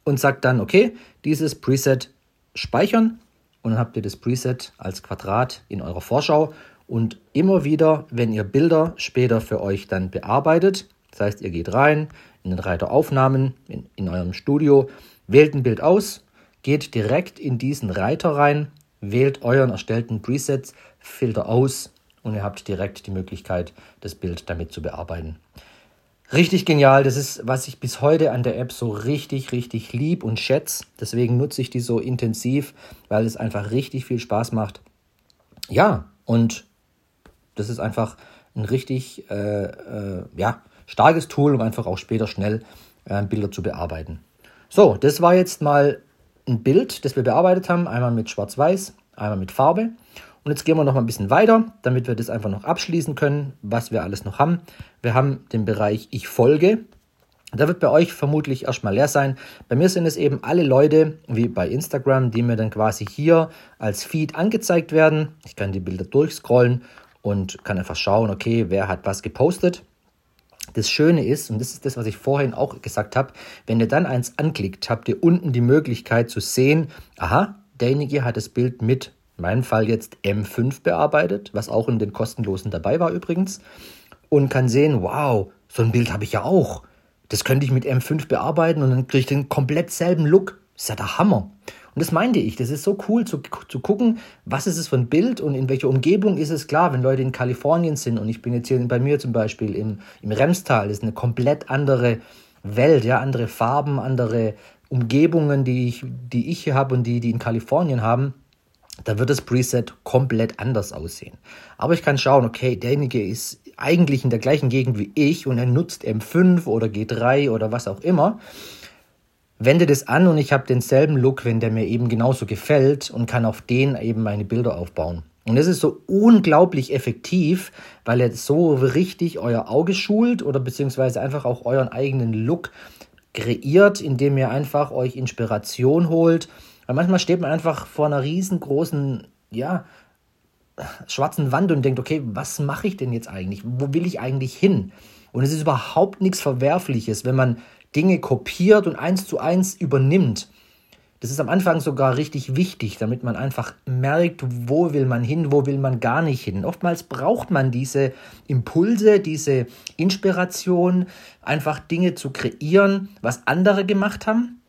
und sagt dann, okay, dieses Preset speichern und dann habt ihr das Preset als Quadrat in eurer Vorschau und immer wieder, wenn ihr Bilder später für euch dann bearbeitet, das heißt, ihr geht rein, in den Reiter Aufnahmen in, in eurem Studio, wählt ein Bild aus, geht direkt in diesen Reiter rein, wählt euren erstellten Presets, Filter aus und ihr habt direkt die Möglichkeit, das Bild damit zu bearbeiten. Richtig genial, das ist, was ich bis heute an der App so richtig, richtig lieb und schätze. Deswegen nutze ich die so intensiv, weil es einfach richtig viel Spaß macht. Ja, und das ist einfach ein richtig, äh, äh, ja, starkes Tool, um einfach auch später schnell äh, Bilder zu bearbeiten. So, das war jetzt mal ein Bild, das wir bearbeitet haben. Einmal mit Schwarz-Weiß, einmal mit Farbe. Und jetzt gehen wir noch mal ein bisschen weiter, damit wir das einfach noch abschließen können, was wir alles noch haben. Wir haben den Bereich Ich folge. Da wird bei euch vermutlich erstmal leer sein. Bei mir sind es eben alle Leute, wie bei Instagram, die mir dann quasi hier als Feed angezeigt werden. Ich kann die Bilder durchscrollen und kann einfach schauen, okay, wer hat was gepostet. Das Schöne ist, und das ist das, was ich vorhin auch gesagt habe, wenn ihr dann eins anklickt, habt ihr unten die Möglichkeit zu sehen, aha, derjenige hat das Bild mit, in meinem Fall jetzt M5 bearbeitet, was auch in den kostenlosen dabei war übrigens, und kann sehen, wow, so ein Bild habe ich ja auch. Das könnte ich mit M5 bearbeiten und dann kriege ich den komplett selben Look. Das ist ja der Hammer. Und das meinte ich. Das ist so cool zu, zu gucken, was ist es für ein Bild und in welcher Umgebung ist es klar, wenn Leute in Kalifornien sind und ich bin jetzt hier bei mir zum Beispiel im, im Remstal, das ist eine komplett andere Welt, ja, andere Farben, andere Umgebungen, die ich, die ich hier habe und die, die in Kalifornien haben. Da wird das Preset komplett anders aussehen. Aber ich kann schauen, okay, derjenige ist eigentlich in der gleichen Gegend wie ich und er nutzt M5 oder G3 oder was auch immer wende das an und ich habe denselben Look, wenn der mir eben genauso gefällt und kann auf den eben meine Bilder aufbauen. Und das ist so unglaublich effektiv, weil er so richtig euer Auge schult oder beziehungsweise einfach auch euren eigenen Look kreiert, indem ihr einfach euch Inspiration holt. Weil manchmal steht man einfach vor einer riesengroßen, ja, schwarzen Wand und denkt, okay, was mache ich denn jetzt eigentlich? Wo will ich eigentlich hin? Und es ist überhaupt nichts Verwerfliches, wenn man Dinge kopiert und eins zu eins übernimmt. Das ist am Anfang sogar richtig wichtig, damit man einfach merkt, wo will man hin, wo will man gar nicht hin. Oftmals braucht man diese Impulse, diese Inspiration, einfach Dinge zu kreieren, was andere gemacht haben,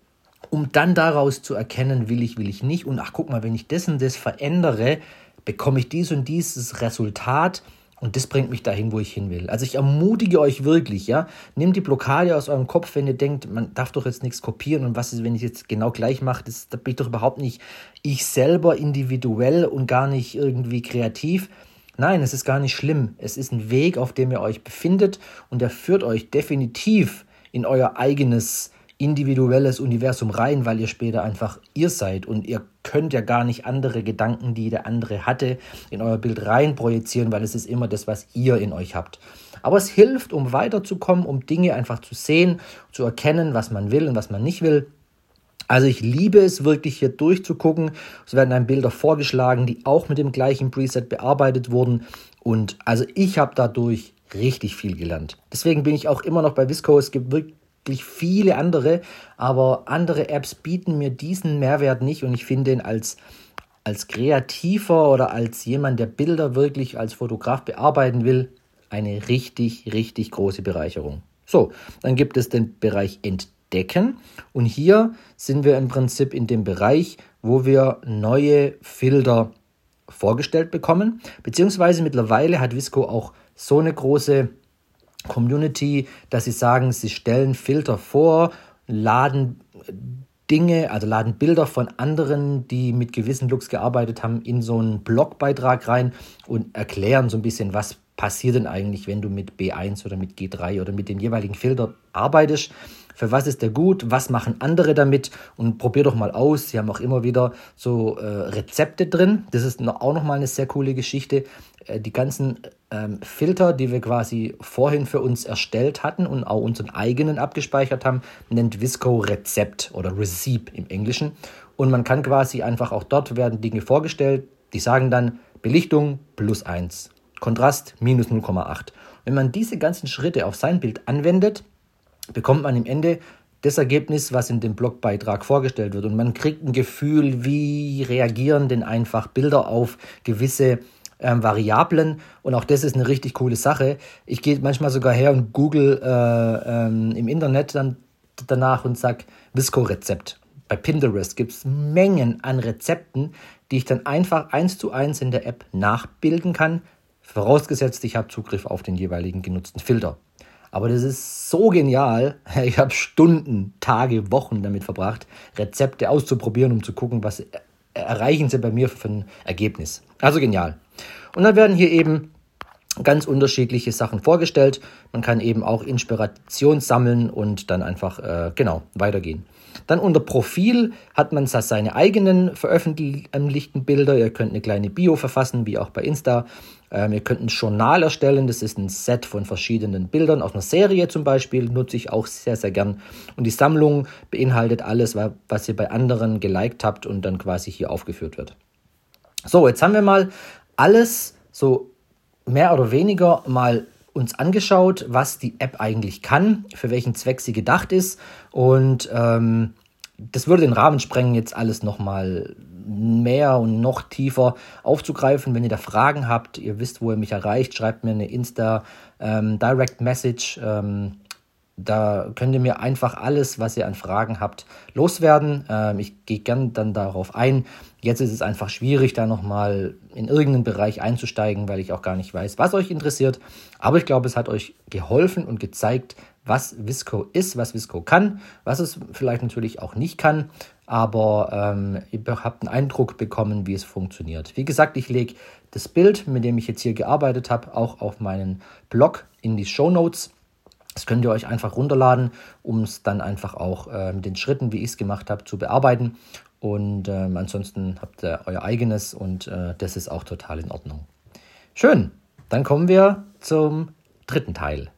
um dann daraus zu erkennen, will ich, will ich nicht. Und ach, guck mal, wenn ich das und das verändere, bekomme ich dies und dieses Resultat und das bringt mich dahin, wo ich hin will. Also ich ermutige euch wirklich, ja, nehmt die Blockade aus eurem Kopf, wenn ihr denkt, man darf doch jetzt nichts kopieren und was ist, wenn ich jetzt genau gleich mache, das, da bin ich doch überhaupt nicht ich selber individuell und gar nicht irgendwie kreativ. Nein, es ist gar nicht schlimm. Es ist ein Weg, auf dem ihr euch befindet und der führt euch definitiv in euer eigenes individuelles Universum rein, weil ihr später einfach ihr seid und ihr könnt ja gar nicht andere Gedanken, die der andere hatte, in euer Bild rein projizieren, weil es ist immer das, was ihr in euch habt. Aber es hilft, um weiterzukommen, um Dinge einfach zu sehen, zu erkennen, was man will und was man nicht will. Also ich liebe es wirklich hier durchzugucken. Es werden einem Bilder vorgeschlagen, die auch mit dem gleichen Preset bearbeitet wurden. Und also ich habe dadurch richtig viel gelernt. Deswegen bin ich auch immer noch bei Visco. Es gibt wirklich viele andere, aber andere Apps bieten mir diesen Mehrwert nicht und ich finde ihn als, als Kreativer oder als jemand, der Bilder wirklich als Fotograf bearbeiten will, eine richtig, richtig große Bereicherung. So, dann gibt es den Bereich Entdecken und hier sind wir im Prinzip in dem Bereich, wo wir neue Filter vorgestellt bekommen, beziehungsweise mittlerweile hat Visco auch so eine große Community, dass sie sagen, sie stellen Filter vor, laden Dinge, also laden Bilder von anderen, die mit gewissen Looks gearbeitet haben, in so einen Blogbeitrag rein und erklären so ein bisschen, was passiert denn eigentlich, wenn du mit B1 oder mit G3 oder mit den jeweiligen Filter arbeitest für was ist der gut, was machen andere damit und probier doch mal aus. Sie haben auch immer wieder so äh, Rezepte drin. Das ist noch, auch nochmal eine sehr coole Geschichte. Äh, die ganzen ähm, Filter, die wir quasi vorhin für uns erstellt hatten und auch unseren eigenen abgespeichert haben, nennt Visco Rezept oder Receipt im Englischen. Und man kann quasi einfach auch dort werden Dinge vorgestellt, die sagen dann Belichtung plus 1, Kontrast minus 0,8. Wenn man diese ganzen Schritte auf sein Bild anwendet, bekommt man im Ende das Ergebnis, was in dem Blogbeitrag vorgestellt wird. Und man kriegt ein Gefühl, wie reagieren denn einfach Bilder auf gewisse ähm, Variablen. Und auch das ist eine richtig coole Sache. Ich gehe manchmal sogar her und google äh, ähm, im Internet dann danach und sage Visco-Rezept. Bei Pinterest gibt es Mengen an Rezepten, die ich dann einfach eins zu eins in der App nachbilden kann, vorausgesetzt ich habe Zugriff auf den jeweiligen genutzten Filter. Aber das ist so genial. (laughs) Ich habe Stunden, Tage, Wochen damit verbracht, Rezepte auszuprobieren, um zu gucken, was erreichen sie bei mir für ein Ergebnis. Also genial. Und dann werden hier eben ganz unterschiedliche Sachen vorgestellt. Man kann eben auch Inspiration sammeln und dann einfach äh, genau weitergehen. Dann unter Profil hat man seine eigenen veröffentlichten Bilder. Ihr könnt eine kleine Bio verfassen, wie auch bei Insta. Ähm, ihr könnt ein Journal erstellen. Das ist ein Set von verschiedenen Bildern aus einer Serie zum Beispiel. Nutze ich auch sehr, sehr gern. Und die Sammlung beinhaltet alles, was ihr bei anderen geliked habt und dann quasi hier aufgeführt wird. So, jetzt haben wir mal alles so mehr oder weniger mal uns angeschaut, was die App eigentlich kann, für welchen Zweck sie gedacht ist. Und ähm, das würde den Rahmen sprengen, jetzt alles nochmal mehr und noch tiefer aufzugreifen. Wenn ihr da Fragen habt, ihr wisst, wo ihr mich erreicht, schreibt mir eine Insta ähm, Direct Message. Ähm, da könnt ihr mir einfach alles, was ihr an Fragen habt, loswerden. Ähm, ich gehe gern dann darauf ein. Jetzt ist es einfach schwierig, da nochmal in irgendeinen Bereich einzusteigen, weil ich auch gar nicht weiß, was euch interessiert. Aber ich glaube, es hat euch geholfen und gezeigt, was Visco ist, was Visco kann, was es vielleicht natürlich auch nicht kann. Aber ähm, ihr habt einen Eindruck bekommen, wie es funktioniert. Wie gesagt, ich lege das Bild, mit dem ich jetzt hier gearbeitet habe, auch auf meinen Blog in die Show Notes. Das könnt ihr euch einfach runterladen, um es dann einfach auch äh, mit den Schritten, wie ich es gemacht habe, zu bearbeiten. Und ähm, ansonsten habt ihr euer eigenes und äh, das ist auch total in Ordnung. Schön, dann kommen wir zum dritten Teil.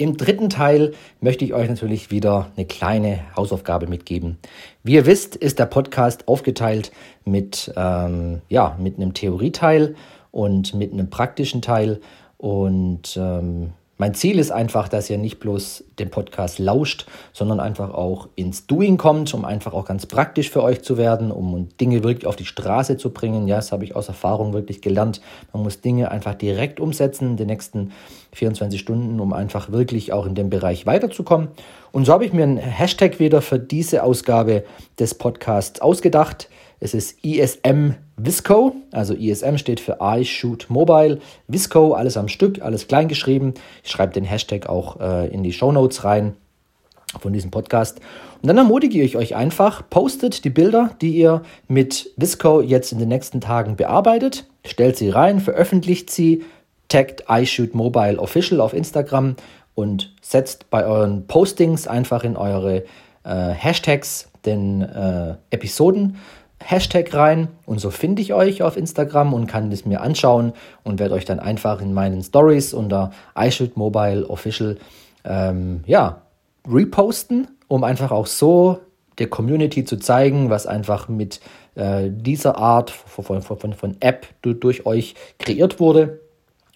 Im dritten Teil möchte ich euch natürlich wieder eine kleine Hausaufgabe mitgeben. Wie ihr wisst, ist der Podcast aufgeteilt mit, ähm, ja, mit einem Theorieteil und mit einem praktischen Teil. Und ähm, mein Ziel ist einfach, dass ihr nicht bloß den Podcast lauscht, sondern einfach auch ins Doing kommt, um einfach auch ganz praktisch für euch zu werden, um Dinge wirklich auf die Straße zu bringen. Ja, das habe ich aus Erfahrung wirklich gelernt. Man muss Dinge einfach direkt umsetzen in den nächsten 24 Stunden, um einfach wirklich auch in dem Bereich weiterzukommen. Und so habe ich mir einen Hashtag wieder für diese Ausgabe des Podcasts ausgedacht. Es ist ISM Visco, also ISM steht für I Shoot Mobile. Visco, alles am Stück, alles klein geschrieben. Ich schreibe den Hashtag auch äh, in die Show Notes rein von diesem Podcast. Und dann ermutige ich euch einfach, postet die Bilder, die ihr mit Visco jetzt in den nächsten Tagen bearbeitet, stellt sie rein, veröffentlicht sie, taggt iShoot Mobile Official auf Instagram und setzt bei euren Postings einfach in eure äh, Hashtags den äh, Episoden Hashtag rein und so finde ich euch auf Instagram und kann es mir anschauen und werde euch dann einfach in meinen Stories unter iShoot Mobile Official ähm, ja, reposten, um einfach auch so der Community zu zeigen, was einfach mit äh, dieser Art von, von, von App durch euch kreiert wurde.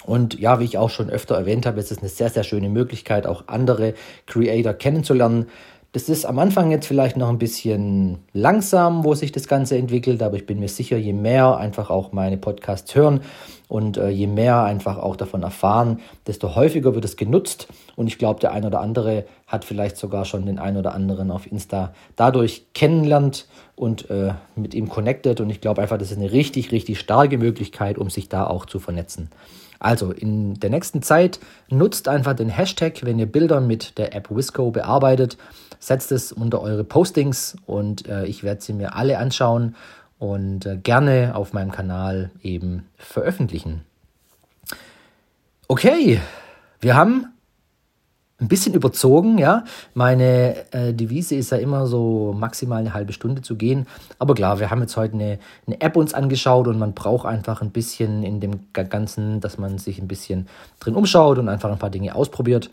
Und ja, wie ich auch schon öfter erwähnt habe, ist es eine sehr, sehr schöne Möglichkeit, auch andere Creator kennenzulernen. Das ist am Anfang jetzt vielleicht noch ein bisschen langsam, wo sich das Ganze entwickelt, aber ich bin mir sicher, je mehr einfach auch meine Podcasts hören und äh, je mehr einfach auch davon erfahren, desto häufiger wird es genutzt. Und ich glaube, der ein oder andere hat vielleicht sogar schon den ein oder anderen auf Insta dadurch kennenlernt und äh, mit ihm connected. Und ich glaube einfach, das ist eine richtig, richtig starke Möglichkeit, um sich da auch zu vernetzen. Also in der nächsten Zeit nutzt einfach den Hashtag, wenn ihr Bilder mit der App Wisco bearbeitet, setzt es unter eure Postings und äh, ich werde sie mir alle anschauen und äh, gerne auf meinem Kanal eben veröffentlichen. Okay, wir haben ein bisschen überzogen, ja. Meine äh, Devise ist ja immer so maximal eine halbe Stunde zu gehen. Aber klar, wir haben jetzt heute eine, eine App uns angeschaut und man braucht einfach ein bisschen in dem Ganzen, dass man sich ein bisschen drin umschaut und einfach ein paar Dinge ausprobiert.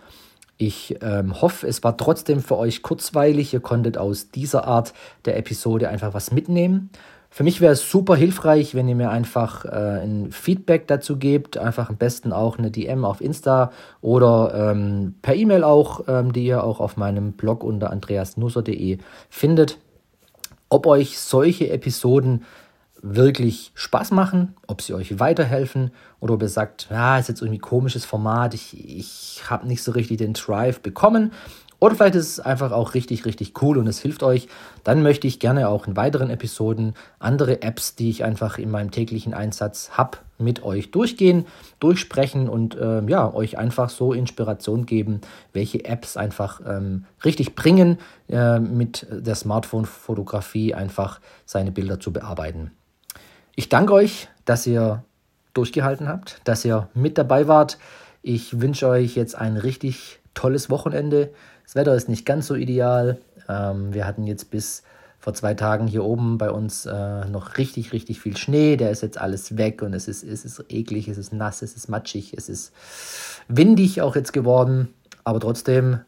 Ich ähm, hoffe, es war trotzdem für euch kurzweilig. Ihr konntet aus dieser Art der Episode einfach was mitnehmen. Für mich wäre es super hilfreich, wenn ihr mir einfach äh, ein Feedback dazu gebt. Einfach am besten auch eine DM auf Insta oder ähm, per E-Mail auch, ähm, die ihr auch auf meinem Blog unter andreasnusser.de findet. Ob euch solche Episoden wirklich Spaß machen, ob sie euch weiterhelfen oder ob ihr sagt, ja, ist jetzt irgendwie komisches Format, ich, ich habe nicht so richtig den Drive bekommen oder vielleicht ist es einfach auch richtig, richtig cool und es hilft euch. Dann möchte ich gerne auch in weiteren Episoden andere Apps, die ich einfach in meinem täglichen Einsatz habe, mit euch durchgehen, durchsprechen und äh, ja, euch einfach so Inspiration geben, welche Apps einfach ähm, richtig bringen, äh, mit der Smartphone-Fotografie einfach seine Bilder zu bearbeiten. Ich danke euch, dass ihr durchgehalten habt, dass ihr mit dabei wart. Ich wünsche euch jetzt ein richtig tolles Wochenende. Das Wetter ist nicht ganz so ideal. Ähm, wir hatten jetzt bis vor zwei Tagen hier oben bei uns äh, noch richtig, richtig viel Schnee. Der ist jetzt alles weg und es ist, es ist eklig, es ist nass, es ist matschig, es ist windig auch jetzt geworden. Aber trotzdem,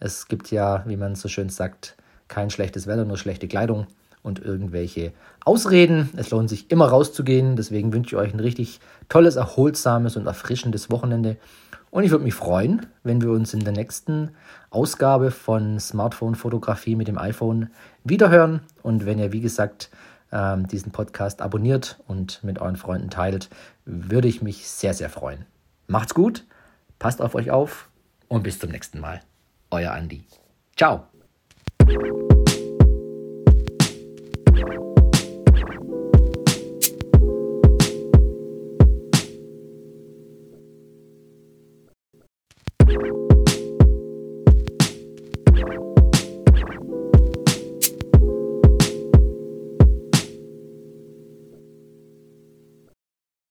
es gibt ja, wie man so schön sagt, kein schlechtes Wetter, nur schlechte Kleidung und irgendwelche Ausreden. Es lohnt sich immer rauszugehen. Deswegen wünsche ich euch ein richtig tolles, erholsames und erfrischendes Wochenende. Und ich würde mich freuen, wenn wir uns in der nächsten Ausgabe von Smartphone-Fotografie mit dem iPhone wiederhören. Und wenn ihr, wie gesagt, ähm, diesen Podcast abonniert und mit euren Freunden teilt, würde ich mich sehr, sehr freuen. Macht's gut, passt auf euch auf und bis zum nächsten Mal. Euer Andi. Ciao. you